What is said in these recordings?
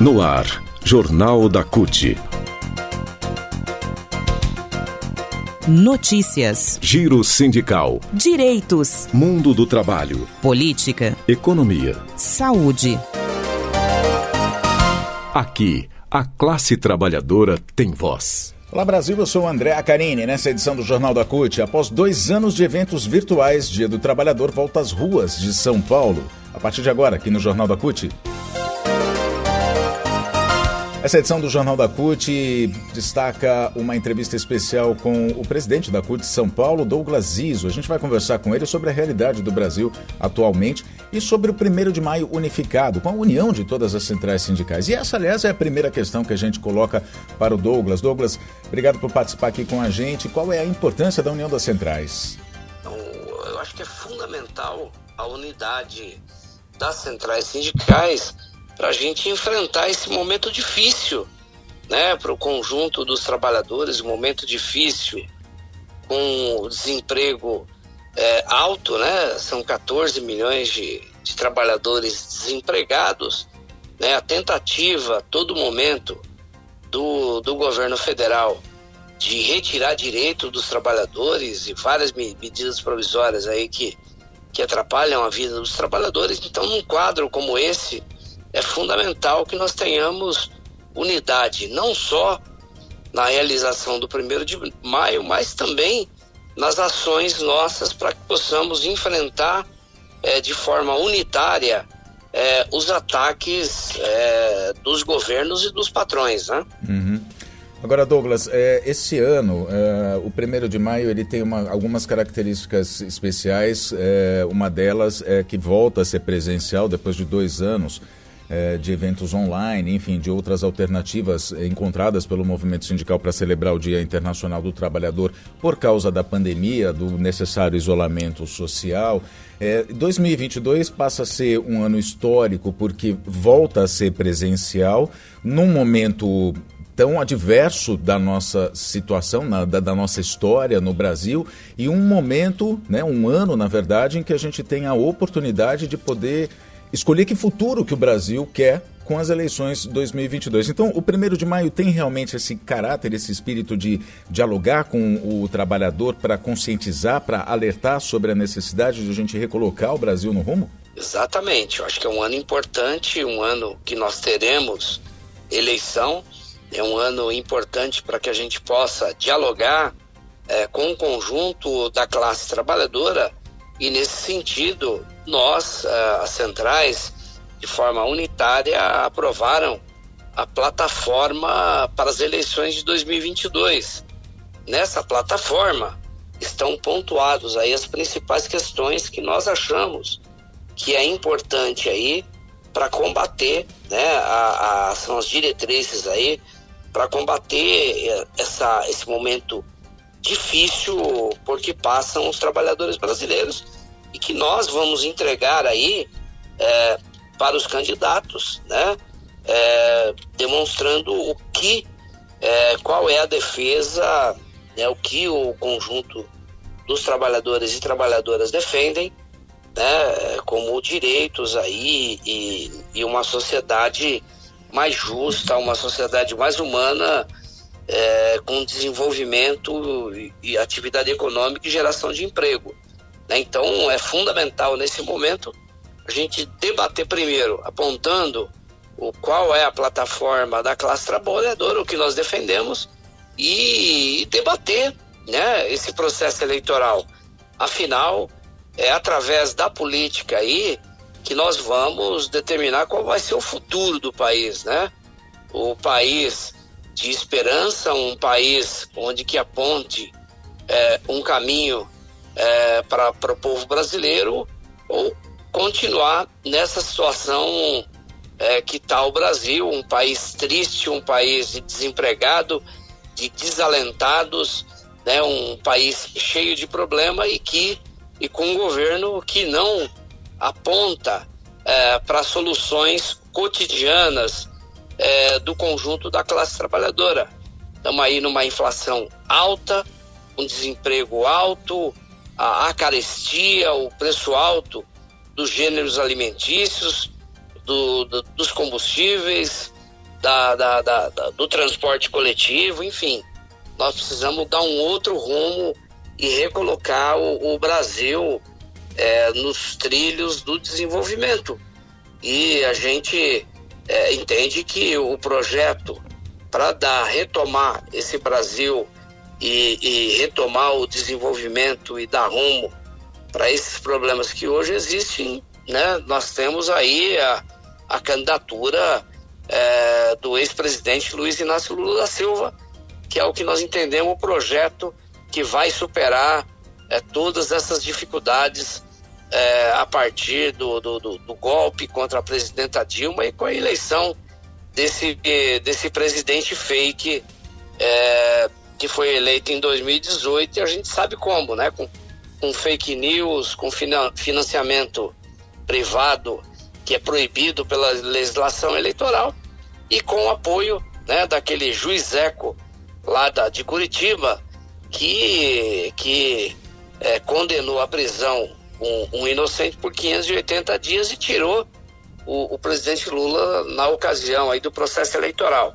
No ar, Jornal da CUT. Notícias. Giro sindical. Direitos. Mundo do trabalho. Política. Economia. Saúde. Aqui, a classe trabalhadora tem voz. Olá Brasil, eu sou o André Acarini. Nessa edição do Jornal da CUT, após dois anos de eventos virtuais, Dia do Trabalhador volta às ruas de São Paulo. A partir de agora, aqui no Jornal da CUT, essa edição do Jornal da CUT destaca uma entrevista especial com o presidente da CUT São Paulo, Douglas Iso. A gente vai conversar com ele sobre a realidade do Brasil atualmente e sobre o 1 de maio unificado, com a união de todas as centrais sindicais. E essa, aliás, é a primeira questão que a gente coloca para o Douglas. Douglas, obrigado por participar aqui com a gente. Qual é a importância da união das centrais? Então, eu acho que é fundamental a unidade das centrais sindicais para a gente enfrentar esse momento difícil, né, para o conjunto dos trabalhadores, um momento difícil com o desemprego é, alto, né, são 14 milhões de, de trabalhadores desempregados, né, a tentativa a todo momento do, do governo federal de retirar direito dos trabalhadores e várias medidas provisórias aí que, que atrapalham a vida dos trabalhadores. Então, num quadro como esse, é fundamental que nós tenhamos unidade, não só na realização do primeiro de maio, mas também nas ações nossas para que possamos enfrentar é, de forma unitária é, os ataques é, dos governos e dos patrões, né? Uhum. Agora, Douglas, é, esse ano, é, o primeiro de maio, ele tem uma, algumas características especiais. É, uma delas é que volta a ser presencial depois de dois anos é, de eventos online, enfim, de outras alternativas encontradas pelo movimento sindical para celebrar o Dia Internacional do Trabalhador por causa da pandemia, do necessário isolamento social. É, 2022 passa a ser um ano histórico porque volta a ser presencial num momento tão adverso da nossa situação, na, da, da, nossa história no Brasil e um momento, né, um ano, na verdade, em que a gente tem a oportunidade de poder escolher que futuro que o Brasil quer com as eleições 2022. Então, o primeiro de maio tem realmente esse caráter, esse espírito de dialogar com o trabalhador para conscientizar, para alertar sobre a necessidade de a gente recolocar o Brasil no rumo? Exatamente. Eu acho que é um ano importante, um ano que nós teremos eleição. É um ano importante para que a gente possa dialogar é, com o conjunto da classe trabalhadora e, nesse sentido, nós, eh, as centrais, de forma unitária, aprovaram a plataforma para as eleições de 2022. Nessa plataforma estão pontuados aí as principais questões que nós achamos que é importante aí para combater, né, a, a, são as diretrizes aí para combater eh, essa, esse momento difícil porque passam os trabalhadores brasileiros e que nós vamos entregar aí é, para os candidatos, né? É, demonstrando o que, é, qual é a defesa, né, o que o conjunto dos trabalhadores e trabalhadoras defendem, né, como direitos aí e, e uma sociedade mais justa, uma sociedade mais humana, é, com desenvolvimento e, atividade econômica e geração de emprego. Né? Então, é fundamental nesse momento a gente debater primeiro, apontando o qual é a plataforma da classe trabalhadora, o que nós defendemos, e, e debater né, esse processo eleitoral. Afinal, é através da política aí que nós vamos determinar qual vai ser o futuro do país, né? O país de esperança, um país onde que aponte é, um caminho é, para o povo brasileiro ou continuar nessa situação é, que está o Brasil, um país triste, um país de desempregado, de desalentados, né, um país cheio de problema e que e com um governo que não aponta é, para soluções cotidianas é, do conjunto da classe trabalhadora. Estamos aí numa inflação alta, um desemprego alto, a, a carestia, o preço alto dos gêneros alimentícios, do, do, dos combustíveis, da, da, da, do transporte coletivo, enfim. Nós precisamos dar um outro rumo e recolocar o, o Brasil é, nos trilhos do desenvolvimento. E a gente é, entende que o projeto para dar retomar esse Brasil e, e, retomar o desenvolvimento e dar rumo para esses problemas que hoje existem, né? Nós temos aí a, a candidatura é, do ex-presidente Luiz Inácio Lula da Silva, que é o que nós entendemos o projeto que vai superar é, todas essas dificuldades é, a partir do, do, do, do, golpe contra a presidenta Dilma e com a eleição desse, desse presidente fake é, que foi eleito em 2018 e a gente sabe como, né? Com, com fake news, com financiamento privado que é proibido pela legislação eleitoral e com o apoio né, daquele juiz Eco lá da, de Curitiba que, que é, condenou à prisão um, um, inocente por 580 dias e tirou o, o, presidente Lula na ocasião aí do processo eleitoral.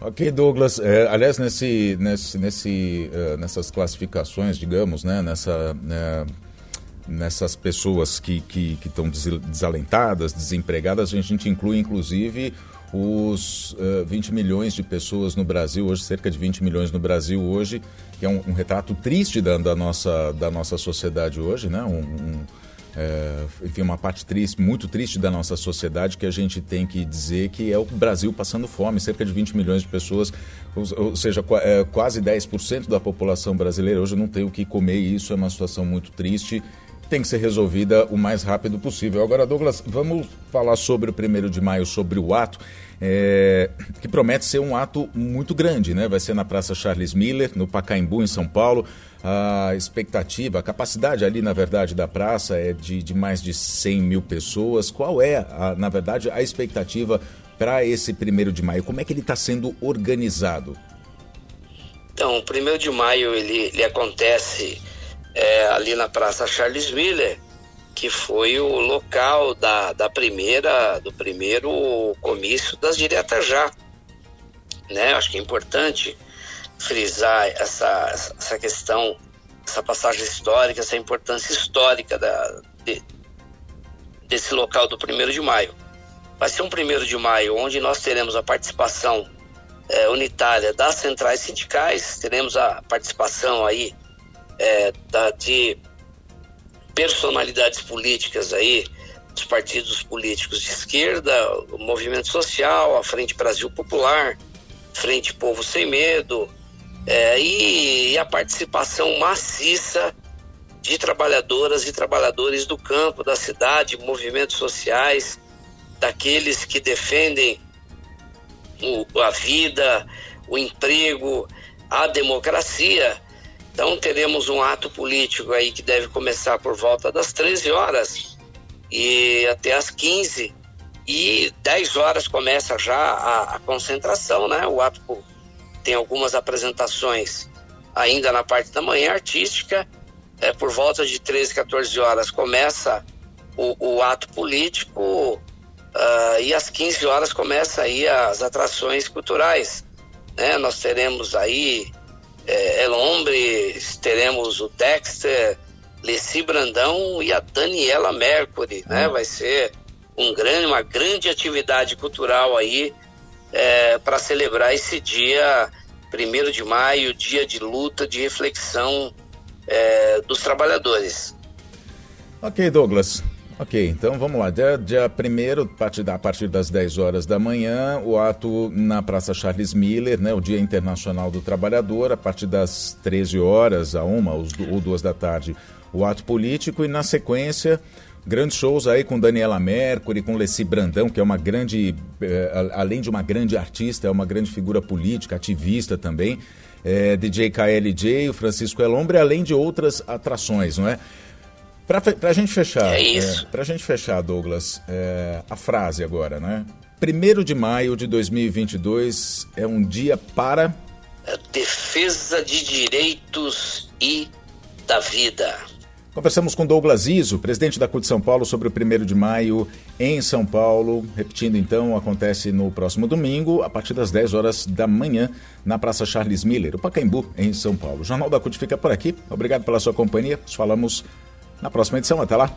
Ok, Douglas. É, aliás, nesse, nesse, nesse, uh, nessas classificações, digamos, né, nessa, uh, nessas pessoas que estão que, que desalentadas, desempregadas, a gente inclui inclusive os uh, 20 milhões de pessoas no Brasil, hoje cerca de 20 milhões no Brasil hoje, que é um, um retrato triste da, da, nossa, da nossa sociedade hoje, né? Um, um, é, enfim, uma parte triste, muito triste da nossa sociedade que a gente tem que dizer que é o Brasil passando fome, cerca de 20 milhões de pessoas, ou, ou seja, é, quase 10% da população brasileira hoje não tem o que comer e isso é uma situação muito triste tem que ser resolvida o mais rápido possível. Agora, Douglas, vamos falar sobre o primeiro de maio, sobre o ato, é, que promete ser um ato muito grande, né? Vai ser na Praça Charles Miller, no Pacaembu, em São Paulo. A expectativa, a capacidade ali, na verdade, da praça é de, de mais de 100 mil pessoas. Qual é, a, na verdade, a expectativa para esse primeiro de maio? Como é que ele está sendo organizado? Então, o primeiro de maio ele, ele acontece é, ali na Praça Charles Miller, que foi o local da, da primeira, do primeiro comício das diretas já. Né? Acho que é importante frisar essa, essa questão, essa passagem histórica, essa importância histórica da, de, desse local do primeiro de maio. Vai ser um primeiro de maio onde nós teremos a participação é, unitária das centrais sindicais, teremos a participação aí é, da, de personalidades políticas aí, dos partidos políticos de esquerda, o Movimento Social, a Frente Brasil Popular, Frente Povo Sem Medo, é, e, e a participação maciça de trabalhadoras e trabalhadores do campo, da cidade, movimentos sociais, daqueles que defendem o, a vida, o emprego, a democracia então teremos um ato político aí que deve começar por volta das 13 horas e até as 15 e 10 horas começa já a, a concentração, né? O ato tem algumas apresentações ainda na parte da manhã artística. É, por volta de 13, 14 horas começa o, o ato político uh, e às 15 horas começa aí as atrações culturais. Né? Nós teremos aí é, Elombre, teremos o Dexter, Leci Brandão e a Daniela Mercury, né? Hum. Vai ser um grande, uma grande atividade cultural aí é, para celebrar esse dia, primeiro de maio, dia de luta, de reflexão é, dos trabalhadores. Ok, Douglas. Ok, então vamos lá. Dia, dia 1 a partir, das 10 horas da manhã, o ato na Praça Charles Miller, né, o Dia Internacional do Trabalhador, a partir das 13 horas a 1 ou 2 da tarde, o ato político, e na sequência, grandes shows aí com Daniela Mercury, com Leci Brandão, que é uma grande, eh, além de uma grande artista, é uma grande figura política, ativista também, eh, DJ KLJ, o Francisco Elombre, além de outras atrações, não é? Para a gente fechar, é isso. É, para a gente fechar, Douglas, é, a frase agora, né? Primeiro de maio de 2022 é um dia para a defesa de direitos e da vida. Conversamos com Douglas Iso, presidente da CUT São Paulo, sobre o 1 de maio em São Paulo. Repetindo então, acontece no próximo domingo, a partir das 10 horas da manhã, na Praça Charles Miller, o Pacaembu, em São Paulo. O Jornal da CUT fica por aqui. Obrigado pela sua companhia. Nos falamos na próxima edição. Até lá.